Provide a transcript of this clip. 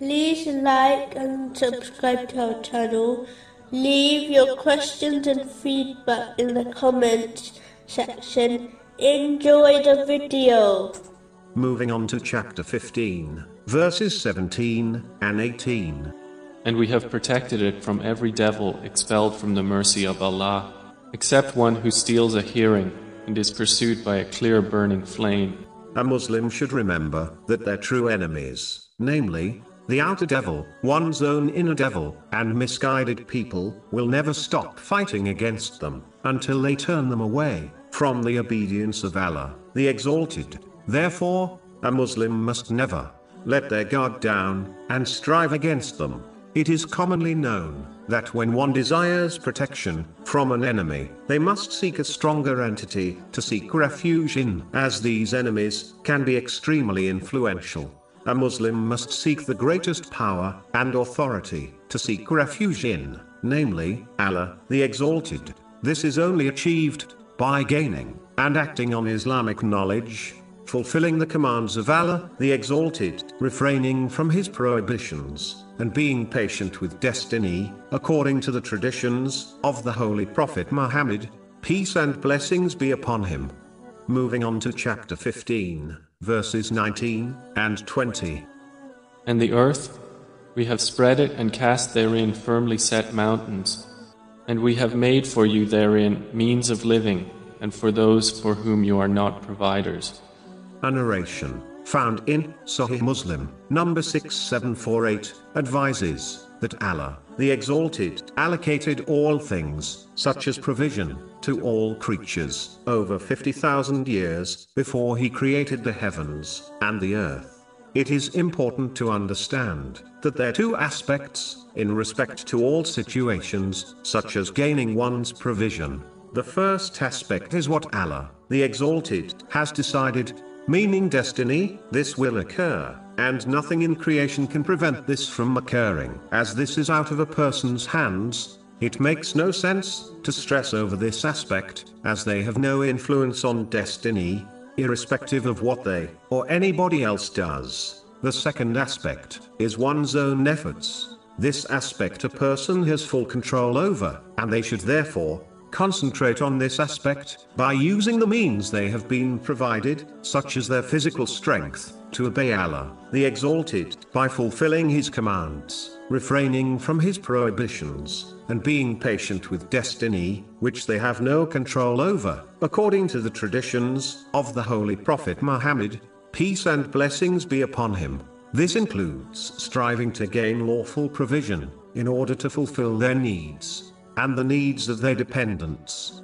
like and subscribe to our channel. Leave your questions and feedback in the comments section. Enjoy the video. Moving on to chapter 15, verses 17 and 18. And we have protected it from every devil expelled from the mercy of Allah, except one who steals a hearing and is pursued by a clear burning flame. A Muslim should remember that their true enemies, namely, the outer devil, one's own inner devil, and misguided people, will never stop fighting against them, until they turn them away from the obedience of Allah, the Exalted. Therefore, a Muslim must never let their guard down, and strive against them. It is commonly known that when one desires protection from an enemy, they must seek a stronger entity to seek refuge in, as these enemies can be extremely influential. A Muslim must seek the greatest power and authority to seek refuge in, namely, Allah, the Exalted. This is only achieved by gaining and acting on Islamic knowledge, fulfilling the commands of Allah, the Exalted, refraining from His prohibitions and being patient with destiny, according to the traditions of the Holy Prophet Muhammad, peace and blessings be upon him. Moving on to chapter 15, verses 19 and 20. And the earth, we have spread it and cast therein firmly set mountains. And we have made for you therein means of living, and for those for whom you are not providers. A narration found in Sahih Muslim, number 6748, advises that Allah, the Exalted, allocated all things, such as provision, to all creatures, over 50,000 years before He created the heavens and the earth. It is important to understand that there are two aspects in respect to all situations, such as gaining one's provision. The first aspect is what Allah, the Exalted, has decided meaning destiny, this will occur, and nothing in creation can prevent this from occurring. As this is out of a person's hands, it makes no sense to stress over this aspect, as they have no influence on destiny, irrespective of what they or anybody else does. The second aspect is one's own efforts. This aspect a person has full control over, and they should therefore concentrate on this aspect by using the means they have been provided, such as their physical strength, to obey Allah, the Exalted, by fulfilling His commands, refraining from His prohibitions, and being patient with destiny, which they have no control over, according to the traditions of the Holy Prophet Muhammad, peace and blessings be upon him. This includes striving to gain lawful provision, in order to fulfill their needs and the needs of their dependents.